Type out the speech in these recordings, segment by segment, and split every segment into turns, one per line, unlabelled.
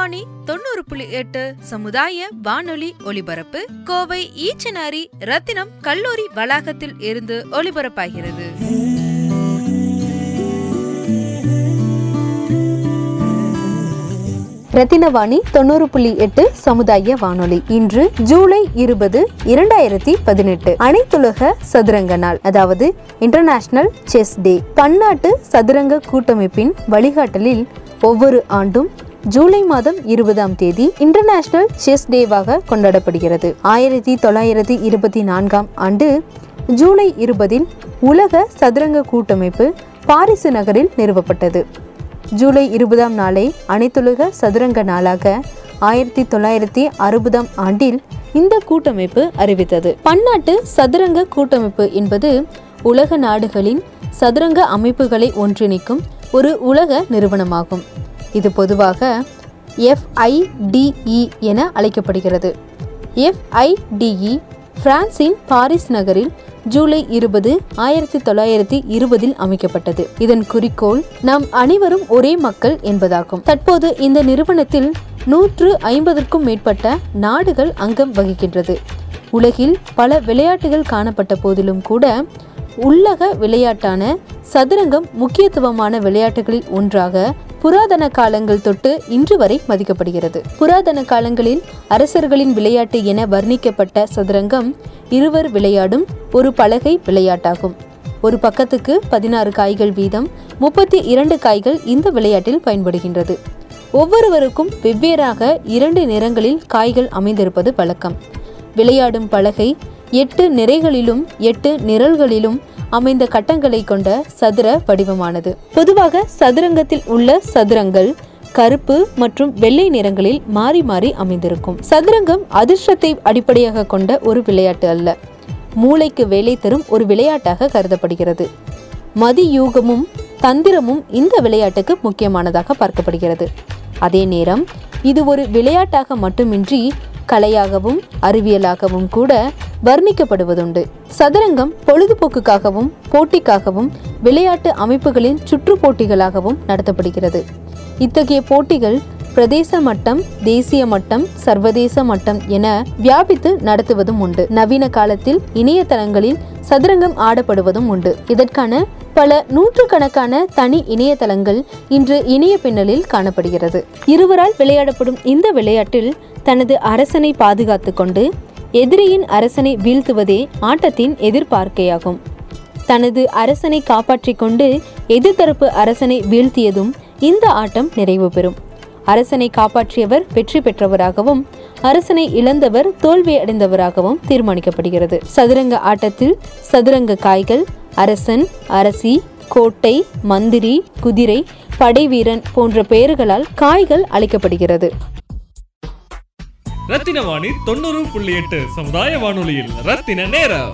வாணி தொண்ணூறு புள்ளி எட்டு சமுதாய வானொலி ஒலிபரப்பு கோவை ஈச்சனாரி ரத்தினம் கல்லூரி வளாகத்தில் இருந்து ஒலிபரப்பாகிறது.
ரத்தினவாணி தொண்ணூறு புள்ளி எட்டு சமுதாய வானொலி. இன்று ஜூலை இருபது இரண்டாயிரத்தி பதினெட்டு. அனைத்துலக சதுரங்க நாள் அதாவது இன்டர்நேஷனல் செஸ் டே பன்னாட்டு சதுரங்க கூட்டமைப்பின் வழிகாட்டலில் ஒவ்வொரு ஆண்டும் ஜூலை மாதம் இருபதாம் தேதி இன்டர்நேஷனல் செஸ் டேவாக கொண்டாடப்படுகிறது. ஆயிரத்தி தொள்ளாயிரத்தி இருபத்தி நான்காம் ஆண்டு ஜூலை இருபதில் உலக சதுரங்க கூட்டமைப்பு பாரிசு நகரில் நிறுவப்பட்டது. ஜூலை இருபதாம் நாளை அனைத்துலக சதுரங்க நாளாக ஆயிரத்தி தொள்ளாயிரத்தி அறுபதாம் ஆண்டில் இந்த கூட்டமைப்பு அறிவித்தது. பன்னாட்டு சதுரங்க கூட்டமைப்பு என்பது உலக நாடுகளின் சதுரங்க அமைப்புகளை ஒன்றிணைக்கும் ஒரு உலக நிறுவனமாகும். இது பொதுவாக எஃப்ஐடிஇ என அழைக்கப்படுகிறது. எஃப்ஐடிஇ பிரான்சின் பாரிஸ் நகரில் ஜூலை இருபது ஆயிரத்தி தொள்ளாயிரத்தி இருபதில் அமைக்கப்பட்டது. இதன் குறிக்கோள் நாம் அனைவரும் ஒரே மக்கள் என்பதாகும். தற்போது இந்த நிறுவனத்தில் நூற்று ஐம்பதற்கும் மேற்பட்ட நாடுகள் அங்கம் வகிக்கின்றது. உலகில் பல விளையாட்டுகள் காணப்பட்ட போதிலும் கூட உள்ளக விளையாட்டான சதுரங்கம் முக்கியத்துவமான விளையாட்டுகளில் ஒன்றாக புராதன காலங்கள் தொட்டு இன்று வரை மதிக்கப்படுகிறது. புராதன காலங்களில் அரசர்களின் விளையாட்டு என வர்ணிக்கப்பட்ட சதுரங்கம் இருவர் விளையாடும் ஒரு பலகை விளையாட்டாகும். ஒரு பக்கத்துக்கு பதினாறு காய்கள் வீதம் முப்பத்தி இரண்டு காய்கள் இந்த விளையாட்டில் பயன்படுகின்றது. ஒவ்வொருவருக்கும் வெவ்வேறாக இரண்டு நிறங்களில் காய்கள் அமைந்திருப்பது வழக்கம். விளையாடும் பலகை எட்டு நிறைகளிலும் எட்டு நிரல்களிலும் அமைந்த கட்டங்களை கொண்ட சதுர வடிவமானது. பொதுவாக சதுரங்கத்தில் உள்ள சதுரங்கள் கருப்பு மற்றும் வெள்ளை நிறங்களில் மாறி மாறி அமைந்திருக்கும். சதுரங்கம் அதிர்ஷ்டத்தை அடிப்படையாக கொண்ட ஒரு விளையாட்டு அல்ல. மூளைக்கு வேலை தரும் ஒரு விளையாட்டாக கருதப்படுகிறது. மதியூகமும் தந்திரமும் இந்த விளையாட்டுக்கு முக்கியமானதாக பார்க்கப்படுகிறது. அதே நேரம் இது ஒரு விளையாட்டாக மட்டுமின்றி கலையாகவும் அறிவியலாகவும் கூட வர்ணிக்கப்படுவதுண்டு. சதுரங்கம் பொழுதுபோக்குக்காகவும் போட்டிக்காகவும் விளையாட்டு அமைப்புகளின் சுற்று போட்டிகளாகவும் நடத்தப்படுகிறது. இத்தகைய போட்டிகள் பிரதேச மட்டம் தேசிய மட்டம் சர்வதேச மட்டம் என வியாபித்து நடத்துவதும் உண்டு. நவீன காலத்தில் இணையதளங்களில் சதுரங்கம் ஆடப்படுவதும் உண்டு. இதற்கான பல நூற்றுக்கணக்கான தனி இணையதளங்கள் இன்று இணைய பின்னலில் காணப்படுகிறது. இருவரால் விளையாடப்படும் இந்த விளையாட்டில் தனது அரசனை பாதுகாத்து கொண்டு எதிரியின் அரசனை வீழ்த்துவதே ஆட்டத்தின் எதிர்பார்க்கையாகும். தனது அரசனை காப்பாற்றிக் கொண்டு எதிர்த்தரப்பு அரசனை வீழ்த்தியதும் இந்த ஆட்டம் நிறைவு பெறும். அரசனை காப்பாற்றியவர் வெற்றி பெற்றவராகவும் அரசனை இழந்தவர் தோல்வி அடைந்தவராகவும் தீர்மானிக்கப்படுகிறது. சதுரங்க ஆட்டத்தில் சதுரங்க காய்கள் அரசன் அரசி கோட்டை மந்திரி குதிரை படைவீரன் போன்ற பெயர்களால் காய்கள் அழைக்கப்படுகிறது.
ரத்தின வாணி தொண்ணூறு புள்ளி எட்டு சமுதாய வானொலியில் ரத்தின நேரம்.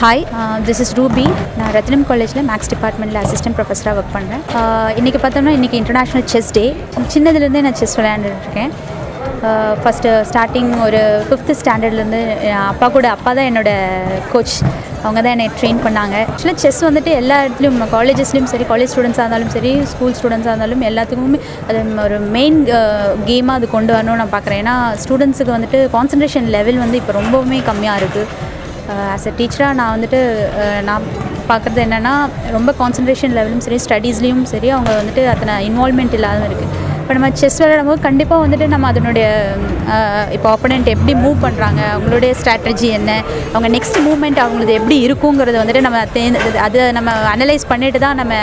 ஹாய் திஸ் இஸ் ரூபி நான் ரத்னம் காலேஜில் மேக்ஸ் டிபார்ட்மெண்ட்டில் அசிஸ்டன்ட் ப்ரொஃபஸராக ஒர்க் பண்ணுறேன் இன்றைக்கி பார்த்தோம்னா இன்றைக்கி இன்டர்நேஷ்னல் செஸ் டே சின்னதுலேருந்தே நான் செஸ் விளையாண்டுருக்கேன் ஃபஸ்ட்டு uh, ஸ்டார்டிங் uh, ஒரு ஃபிஃப்த்து ஸ்டாண்டர்ட்லேருந்து அப்பா கூட அப்பா தான் என்னோடய கோச் அவங்க தான் என்னை ட்ரெயின் பண்ணாங்க. ஆக்சுவலாக செஸ் வந்துட்டு எல்லா இடத்துலையும் காலேஜஸ்லேயும் சரி காலேஜ் ஸ்டூடெண்ட்ஸாக இருந்தாலும் சரி ஸ்கூல் ஸ்டூடெண்ட்ஸாக இருந்தாலும் எல்லாத்துக்குமே அது ஒரு மெயின் கேமாக அது கொண்டு வரணும்னு நான் பார்க்குறேன். ஏன்னா ஸ்டூடெண்ட்ஸுக்கு வந்துட்டு கான்சன்ட்ரேஷன் லெவல் வந்து இப்போ ரொம்பவுமே கம்மியாக இருக்குது ஆஸ் அ டீச்சராக நான் வந்துட்டு நான் பார்க்குறது என்னென்னா ரொம்ப கான்சன்ட்ரேஷன் லெவலும் சரி ஸ்டடீஸ்லேயும் சரி அவங்க வந்துட்டு அத்தனை இன்வால்மெண்ட் இல்லாத இருக்குது இப்போ நம்ம செஸ் விளையாடும்போது கண்டிப்பாக வந்துட்டு நம்ம அதனுடைய இப்போ ஆப்போனண்ட் எப்படி மூவ் பண்ணுறாங்க அவங்களுடைய ஸ்ட்ராட்டஜி என்ன அவங்க நெக்ஸ்ட் மூவ்மெண்ட் அவங்களது எப்படி இருக்குங்கிறது வந்துட்டு நம்ம தே- அதை நம்ம அனலைஸ் பண்ணிட்டு தான் நம்ம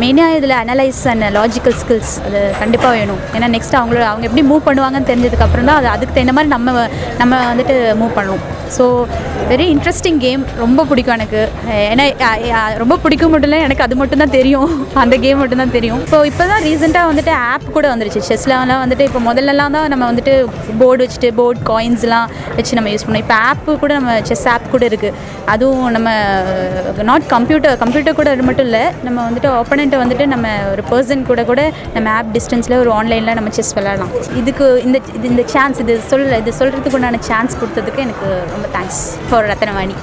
மெயினாக இதில் அனலைஸ் அண்ட் லாஜிக்கல் ஸ்கில்ஸ் அது கண்டிப்பாக வேணும். ஏன்னா நெக்ஸ்ட் அவங்கள அவங்க எப்படி மூவ் பண்ணுவாங்கன்னு தெரிஞ்சதுக்கப்புறம் தான் அது அதுக்கு தகுந்த மாதிரி நம்ம நம்ம வந்துட்டு மூவ் பண்ணணும் ஸோ வெரி இன்ட்ரெஸ்டிங் கேம் ரொம்ப பிடிக்கும் எனக்கு. ஏன்னா ரொம்ப பிடிக்கும் மட்டும் இல்லை எனக்கு அது மட்டும் தான் தெரியும். அந்த கேம் மட்டும் தான் தெரியும். ஸோ இப்போ தான் ரீசெண்டாக வந்துட்டு ஆப் கூட வந்துருச்சு. செஸ்லாம் வந்துட்டு இப்போ முதல்லலாம் தான் நம்ம வந்துட்டு போர்டு வச்சுட்டு போர்டு காயின்ஸ்லாம் வச்சு நம்ம யூஸ் பண்ணோம். இப்போ ஆப்பு கூட நம்ம செஸ் ஆப் கூட இருக்குது அதுவும் நம்ம நாட் கம்ப்யூட்டர் கம்ப்யூட்டர் கூட அது மட்டும் இல்லை நம்ம வந்துட்டு ஒப்பனண்ட்டை வந்துட்டு நம்ம ஒரு பர்சன் கூட கூட நம்ம ஆப் டிஸ்டன்ஸில் ஒரு ஆன்லைனில் நம்ம செஸ் விளாடலாம் இதுக்கு இந்த இது இந்த சான்ஸ் இது சொல்ல இது சொல்கிறதுக்கு உண்டான சான்ஸ் கொடுத்ததுக்கு எனக்கு ரொம்ப தேங்க்ஸ் ஃபார் ரத்தனவாணி.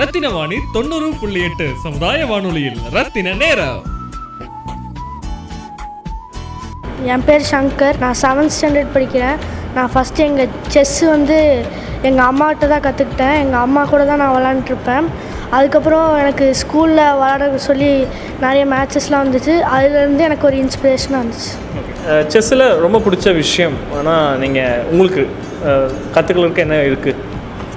ரத்தின வாணி தொண்ணூறு புள்ளி எட்டு சமுதாய வானொலியில் ரத்தின நேரம்.
என் பேர் சங்கர். நான் செவன்த் ஸ்டாண்டர்ட் படிக்கிறேன். நான் ஃபஸ்ட்டு எங்கள் செஸ்ஸு வந்து எங்கள் அம்மாகிட்ட தான் கற்றுக்கிட்டேன் எங்கள் அம்மா கூட தான் நான் விளாண்டுருப்பேன் அதுக்கப்புறம் எனக்கு ஸ்கூலில் விளாட சொல்லி நிறைய மேட்சஸ்லாம் வந்துச்சு. அதுலேருந்து எனக்கு ஒரு இன்ஸ்பிரேஷனாக இருந்துச்சு
செஸ்ஸில் ரொம்ப பிடிச்ச விஷயம் ஆனால் நீங்கள் உங்களுக்கு கற்றுக்கிறதுக்கு என்ன இருக்குது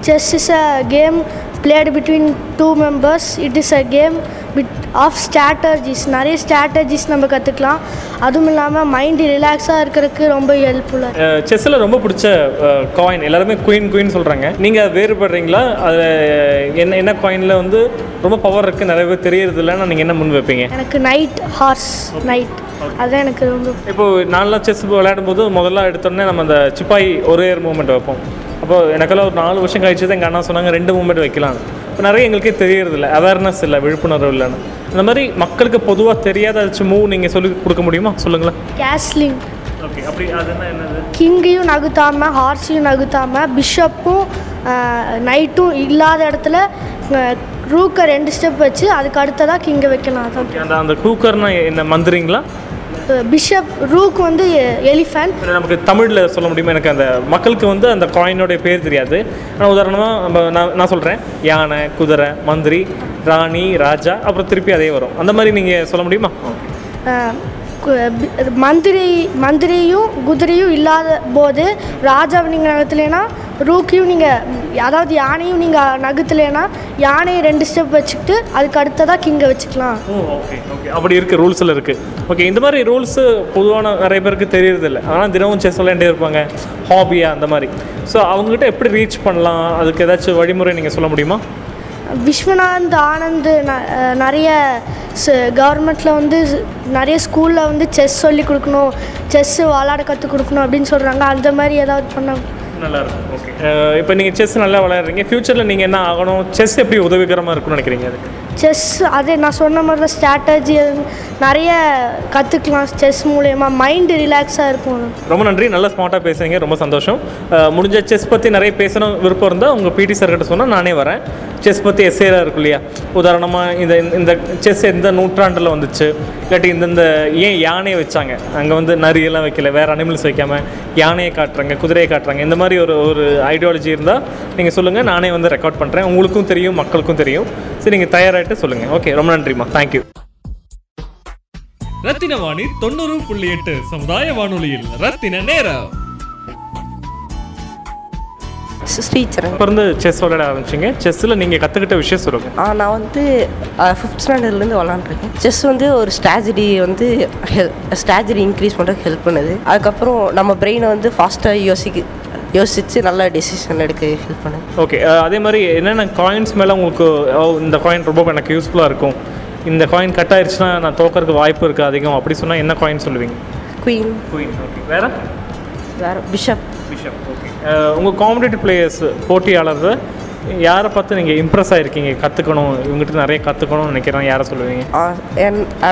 chess is a game played between two members it is a game bit of strategies நிறைய ஸ்ட்ராட்டஜிஸ் நம்ம கற்றுக்கலாம் அதுவும் இல்லாமல் மைண்டு ரிலாக்ஸாக இருக்கிறதுக்கு ரொம்ப ஹெல்ப்ஃபுல்லாக
செஸ்ஸில் ரொம்ப பிடிச்ச காயின் எல்லாருமே குயின் குயின் சொல்கிறாங்க நீங்கள் வேறுபடுறீங்களா? அது என்ன என்ன காயினில் வந்து ரொம்ப பவர் இருக்குது நிறைய பேர் தெரியறதில்லன்னா நீங்கள் என்ன முன் வைப்பீங்க?
எனக்கு நைட் ஹார்ஸ் நைட் அதுதான் எனக்கு ரொம்ப
இப்போ நான்லாம் செஸ் விளையாடும் போது முதல்ல எடுத்தோடனே நம்ம அந்த சிப்பாய் ஒரே மூமெண்ட் வைப்போம். அப்போ எனக்கெல்லாம் ஒரு நாலு வருஷம் கழிச்சு தான் எங்கள் அண்ணா சொன்னாங்க ரெண்டு மூமெண்ட் வைக்கலாம். இப்போ நிறைய எங்களுக்கே தெரியறதில்ல. அவேர்னஸ் இல்லை விழிப்புணர்வு இல்லைன்னு. அந்த மாதிரி மக்களுக்கு பொதுவாக தெரியாத ஏதாச்சும் மூவ் நீங்கள் சொல்லி கொடுக்க முடியுமா? சொல்லுங்களேன்.
கேஸ்லிங்
ஓகே அப்படி அதுனா என்னது?
கிங்கையும் நகுத்தாமல் ஹார்ஸையும் நகுத்தாமல் பிஷப்பும் நைட்டும் இல்லாத இடத்துல ரூக்கை ரெண்டு ஸ்டெப் வச்சு அதுக்கு அடுத்ததாக கிங்கை வைக்கலாம்
அந்த அந்த கூக்கர்னா என்ன மந்திரிங்களா?
பிஷப் ரூக் வந்து எலிஃபண்ட்
நமக்கு தமிழில் சொல்ல முடியுமா? எனக்கு அந்த மக்களுக்கு வந்து அந்த காயினோடைய பேர் தெரியாது. ஆனால் உதாரணமாக நம்ம நான் நான் சொல்கிறேன் யானை குதிரை மந்திரி ராணி ராஜா அப்புறம் திருப்பி அதே வரும். அந்த மாதிரி நீங்கள் சொல்ல முடியுமா?
மந்திரி மந்திரியும் குதிரையும் இல்லாத போது ராஜாவை நீங்கள் நகர்த்தலைன்னா ரூக்கையும் நீங்கள் அதாவது யானையும் நீங்கள் நகர்த்தலைன்னா யானையை ரெண்டு ஸ்டெப் வச்சுக்கிட்டு அதுக்கு அடுத்ததாக கிங்கை வச்சுக்கலாம்.
ஓ ஓகே ஓகே அப்படி இருக்குது ரூல்ஸில் இருக்குது ஓகே இந்த மாதிரி ரூல்ஸு பொதுவான நிறைய பேருக்கு தெரியறதில்ல. ஆனால் தினமும் செஸ் விளையாண்டே இருப்பாங்க. ஹாபியா அந்த மாதிரி. ஸோ அவங்ககிட்ட எப்படி ரீச் பண்ணலாம்? அதுக்கு ஏதாச்சும் வழிமுறை நீங்கள் சொல்ல முடியுமா?
விஸ்வநாத் ஆனந்த் நிறைய கவர்மெண்ட்டில் வந்து நிறைய ஸ்கூலில் வந்து செஸ் சொல்லி கொடுக்கணும். செஸ் விளாட கற்றுக் கொடுக்கணும் அப்படின்னு சொல்கிறாங்க அந்த மாதிரி ஏதாவது பண்ண
நல்லா இருக்கும் ஓகே இப்போ நீங்கள் செஸ் நல்லா விளையாடுறீங்க. ஃப்யூச்சரில் நீங்கள் என்ன ஆகணும்? செஸ் எப்படி உதவிகரமாக இருக்கும்னு நினைக்கிறீங்க அதுக்கு?
செஸ் அதே நான் சொன்ன மாதிரி தான் ஸ்ட்ராட்டஜி நிறைய கற்றுக்கலாம் செஸ் மூலயமா. மைண்டு ரிலாக்ஸாக இருக்கும்.
ரொம்ப நன்றி. நல்லா ஸ்மார்ட்டாக பேசுறீங்க ரொம்ப சந்தோஷம். முடிஞ்ச செஸ் பற்றி நிறைய பேசணும் விருப்பம் இருந்தால் உங்கள் பிடி சார்கிட்ட சொன்னால் நானே வரேன். செஸ் பற்றி எஸ்ஏலாம் இருக்கும் இல்லையா? உதாரணமாக இந்த இந்த செஸ் எந்த நூற்றாண்டில் வந்துச்சு? இல்லாட்டி இந்தந்த ஏன் யானையை வச்சாங்க? அங்கே வந்து நரியெல்லாம் வைக்கல வேறு அனிமல்ஸ் வைக்காமல் யானையை காட்டுறாங்க குதிரையை காட்டுறாங்க. இந்த மாதிரி ஒரு ஒரு ஐடியாலஜி இருந்தால் நீங்கள் சொல்லுங்கள் நானே வந்து ரெக்கார்ட் பண்ணுறேன் உங்களுக்கும் தெரியும் மக்களுக்கும் தெரியும். சரி நீங்கள் தயாராகிட்டு சொல்லுங்கள் ஓகே ரொம்ப நன்றிம்மா. தேங்க்யூ
ரத்தின வாணி தொண்ணூறு புள்ளி எட்டு சமுதாய வானொலியில் ரத்தின நேரம்.
ஸ்ரீச்சரன்.
இப்போ இருந்து செஸ் விளையாட ஆரம்பிச்சிங்க. செஸ்ஸில் நீங்கள் கற்றுக்கிட்ட விஷயம் சொல்லுங்கள்
ஆ நான் வந்து ஃபிஃப்த் ஸ்டாண்டர்ட்லேருந்து விளாண்டுருக்கேன் செஸ் வந்து ஒரு ஸ்ட்ராட்டஜி வந்து ஹெல் ஸ்ட்ராட்டஜி இன்க்ரீஸ் பண்ணுறதுக்கு ஹெல்ப் பண்ணுது. அதுக்கப்புறம் நம்ம பிரெயினை வந்து ஃபாஸ்ட்டாக யோசிக்க யோசித்து நல்ல டெசிஷன் எடுக்க ஹெல்ப் பண்ணுது.
ஓகே அதே மாதிரி என்னென்ன காயின்ஸ் மேலே உங்களுக்கு இந்த காயின் ரொம்ப எனக்கு யூஸ்ஃபுல்லாக இருக்கும். இந்த காயின் கட் ஆயிடுச்சுன்னா நான் தோக்கறதுக்கு வாய்ப்பு இருக்குது அதிகம். அப்படி சொன்னால் என்ன காயின் சொல்லுவீங்க?
குயின்
குயின் ஓகே வேறு?
வேறு பிஷப்
விஷயம் ஓகே உங்கள் காம்படிட்டிவ் பிளேயர்ஸ் போட்டியாளர்கள் யாரை பார்த்து நீங்கள் இம்ப்ரெஸ் ஆகிருக்கீங்க கற்றுக்கணும் இவங்ககிட்ட நிறைய கற்றுக்கணும்னு நினைக்கிறேன். யாரை சொல்லுவீங்க?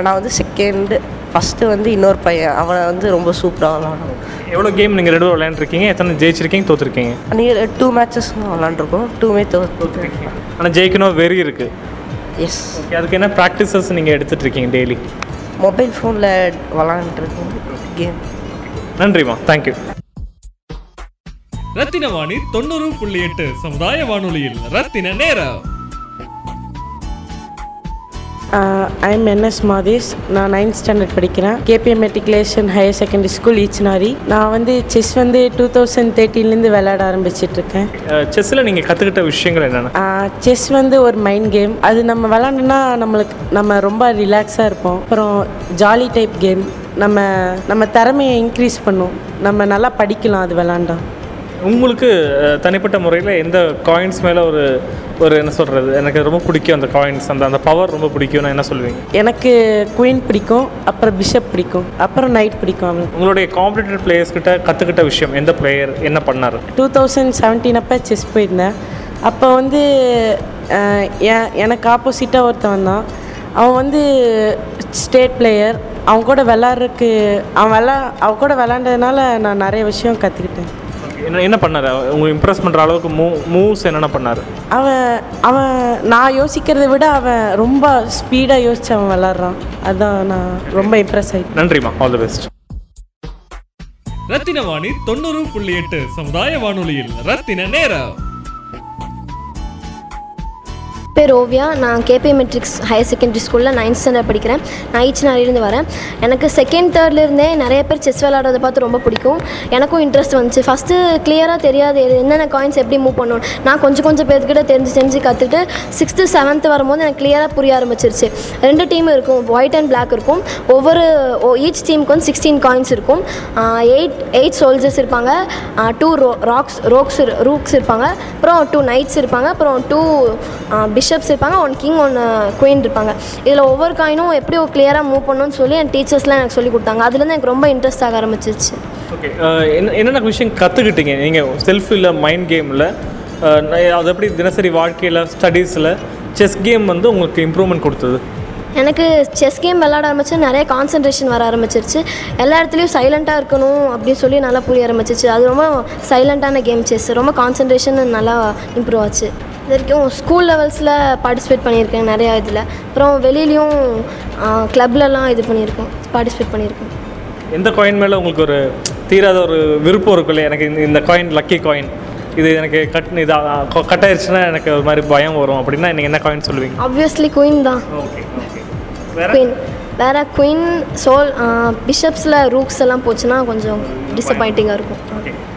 நான் வந்து செகண்டு ஃபஸ்ட்டு வந்து இன்னொரு பையன். அவனை வந்து ரொம்ப சூப்பராக விளாடுவான்.
எவ்வளோ கேம் நீங்கள் ரெண்டு விளையாண்டுருக்கீங்க? எத்தனை ஜெயிச்சிருக்கீங்க? தோற்றுருக்கீங்க
நீ டூ மேட்சஸ் விளாண்டுருக்கோம். டூமே தோ
ஆனால் ஜெயிக்கணும் வெறி இருக்குது
எஸ்
அதுக்கு என்ன ப்ராக்டிசஸ் நீங்கள் எடுத்துகிட்டு இருக்கீங்க டெய்லி
மொபைல் ஃபோனில் விளாண்டுருக்கோம். கேம்
நன்றிம்மா. தேங்க்யூ
ரத்தின வாணி தொண்ணூறு புள்ளி எட்டு சமுதாய வானொலியில். ரத்தின நேரம்.
ஐ எம் என்எஸ் மாதேஷ் நான் நைன்த் ஸ்டாண்டர்ட் படிக்கிறேன். KPM matriculation higher secondary school Eachanari நான் வந்து செஸ் வந்து டூ தௌசண்ட் தேர்ட்டீன்லேருந்து விளையாட ஆரம்பிச்சிட்ருக்கேன்
செஸ்ஸில் நீங்கள் கற்றுக்கிட்ட விஷயங்கள் என்னென்ன?
செஸ் வந்து ஒரு மைண்ட் கேம் அது நம்ம விளாண்டோன்னா நம்மளுக்கு நம்ம ரொம்ப ரிலாக்ஸாக இருப்போம். அப்புறம் ஜாலி டைப் கேம் நம்ம நம்ம திறமையை இன்க்ரீஸ் பண்ணும். நம்ம நல்லா படிக்கலாம் அது விளாண்டா
உங்களுக்கு தனிப்பட்ட முறையில் எந்த காயின்ஸ் மேலே ஒரு ஒரு என்ன சொல்கிறது எனக்கு ரொம்ப பிடிக்கும் அந்த காயின்ஸ் அந்த அந்த பவர் ரொம்ப பிடிக்கும் நான் என்ன சொல்லுவீங்க?
எனக்கு குயின் பிடிக்கும் அப்புறம் பிஷப் பிடிக்கும் அப்புறம் நைட் பிடிக்கும்
உங்களுடைய காம்படிட்டிவ் பிளேயர்ஸ் கிட்ட கற்றுக்கிட்ட விஷயம் எந்த பிளேயர் என்ன பண்ணார்?
டூ தௌசண்ட் செவன்டீன் அப்போ செஸ் போயிருந்தேன். அப்போ வந்து எனக்கு ஆப்போசிட்டாக ஒருத்தவன் தான் அவன் வந்து ஸ்டேட் பிளேயர் அவன் கூட விளாட்றதுக்கு அவன் விளா அவன் கூட விளாண்டதுனால நான் நிறைய விஷயம் கற்றுக்கிட்டேன்
என்ன என்ன பண்ணார்? உங்களுக்கு இம்ப்ரெஸ் பண்ணுற அளவுக்கு மூ மூவ்ஸ் என்னென்ன பண்ணார்?
அவன் அவன் நான் யோசிக்கிறத விட அவன் ரொம்ப ஸ்பீடாக யோசிச்சு அவன் விளாட்றான். அதான் நான் ரொம்ப இம்ப்ரெஸ் ஆகிட்டேன்
நன்றிம்மா all the best
Rathina Vani தொண்ணூறு புள்ளி எட்டு சமுதாய வானொலியில் ரத்தின நேரம்.
பேர் ஓவியா நான் கேபி மெட்ரிக்ஸ் ஹையர் செகண்டரி ஸ்கூலில் நைன்த் ஸ்டாண்டர்ட் படிக்கிறேன். நான் ஈச்சனாரிலேருந்து வரேன். எனக்கு செகண்ட் தேர்ட்லேருந்தே நிறைய பேர் செஸ் விளாட்றதை பார்த்து ரொம்ப பிடிக்கும். எனக்கும் இன்ட்ரெஸ்ட் வந்துச்சு. ஃபஸ்ட்டு கிளியராக தெரியாது. என்னென்ன காயின்ஸ் எப்படி மூவ் பண்ணணும். நான் கொஞ்சம் கொஞ்சம் பேர்த்துக்கிட்ட தெரிஞ்சு தெரிஞ்சு கற்றுட்டு சிக்ஸ்த்து செவன்த்து வரும்போது எனக்கு கிளியராக புரிய ஆரம்பிச்சிருச்சு. ரெண்டு டீம் இருக்கும். ஒயிட் அண்ட் பிளாக் இருக்கும். ஒவ்வொரு ஈச் டீமுக்கு வந்து சிக்ஸ்டீன் காயின்ஸ் இருக்கும். எயிட் எயிட் சோல்ஜர்ஸ் இருப்பாங்க. Two row rocks rocks rooks இருப்பாங்க. அப்புறம் டூ நைட்ஸ் இருப்பாங்க. அப்புறம் டூ பிஷப்ஸ் இருப்பாங்க ஒன் கிங் ஒன் குயின் இருப்பாங்க. இதில் ஒவ்வொரு காயினும் எப்படி கிளியராக மூவ் பண்ணணும்னு சொல்லி என் டீச்சர்ஸ்லாம் எனக்கு சொல்லி கொடுத்தாங்க. அதுலேருந்து எனக்கு ரொம்ப இன்ட்ரெஸ்ட் ஆக ஆரம்பிச்சிருச்சு.
ஓகே என்ன என்னென்ன விஷயம் கற்றுக்கிட்டீங்க நீங்கள் செல்ஃப் இல்லை மைண்ட் கேமில் அது எப்படி தினசரி வாழ்க்கையில் ஸ்டடீஸில் செஸ் கேம் வந்து உங்களுக்கு இம்ப்ரூவ்மெண்ட் கொடுத்தது?
எனக்கு செஸ் கேம் விளாட ஆரம்பிச்சு நிறைய கான்சன்ட்ரேஷன் வர ஆரம்பிச்சிருச்சு. எல்லா இடத்துலையும் சைலண்ட்டாக இருக்கணும் அப்படின்னு சொல்லி நல்லா புரிய ஆரம்பிச்சிச்சு அது ரொம்ப சைலண்ட்டான கேம் செஸ் ரொம்ப கான்சன்ட்ரேஷன் நல்லா இம்ப்ரூவ் ஆச்சு. இது வரைக்கும் ஸ்கூல் லெவல்ஸில் பார்ட்டிசிபேட் பண்ணியிருக்கேன் நிறையா இதில். அப்புறம் வெளியிலையும் க்ளப்லலாம் இது பண்ணியிருக்கோம் பார்ட்டிசிபேட் பண்ணியிருக்கேன்.
எந்த காயின் மேலே உங்களுக்கு ஒரு தீராத ஒரு விருப்பம் இருக்கும் இல்லையா எனக்கு இந்த- இந்த காயின் லக்கி காயின் இது எனக்கு கட் இது கட் ஆயிடுச்சுன்னா எனக்கு ஒரு மாதிரி பயம் வரும். அப்படின்னா நீங்கள் என்ன காயின் சொல்லுவீங்க?
ஆப்வியஸ்லி குயின் தான்.
ஓகே ஓகே வேற?
வேற குயின் சோல் பிஷப்ஸில் ரூக்ஸ் எல்லாம் போச்சுன்னா கொஞ்சம் டிசப்பாயிண்டிங்காக இருக்கும்.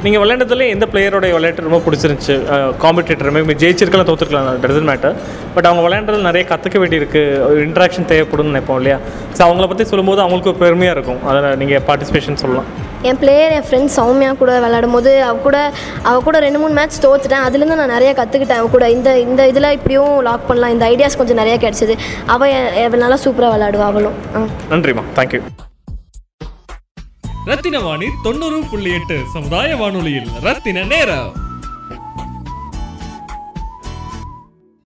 நீங்கள் விளையாண்டதுல எந்த பிளேயரோட விளையாட்டு ரொம்ப பிடிச்சிருந்துச்சு? காம்படிட்டர் மேபி ஜெயிச்சிருக்கலாம் தோத்துருக்கலாம் டசன் மேட்டர் பட் அவங்க விளையாண்டதில் நிறைய கற்றுக்க வேண்டியிருக்கு இன்ட்ராக்ஷன் தேவைப்படும்னு நினைப்போம் இல்லையா? ஸோ அவங்கள பற்றி சொல்லும்போது அவங்களுக்கு பெருமையாக இருக்கும். அதில் நீங்கள் பார்ட்டிசிபேஷன் சொல்லலாம்.
என் பிளேயர் என் ஃப்ரெண்ட் சௌமியா கூட விளையாடும் போது அவ கூட அவ கூட ரெண்டு மூணு மேட்ச் தோத்துட்டேன். அதுலேருந்து நான் நிறைய கற்றுக்கிட்டேன் அவ கூட. இந்த இந்த இதில் இப்படியும் லாக் பண்ணலாம். இந்த ஐடியாஸ் கொஞ்சம் நிறைய கிடச்சிது. அவள் நல்லா சூப்பராக விளையாடுவா அவளும். ஆ.
நன்றிம்மா. தேங்க்யூ
ரத்தின வாணி தொண்ணூறு புள்ளி எட்டு சமுதாய வானொலியில் ரத்தின நேரம்.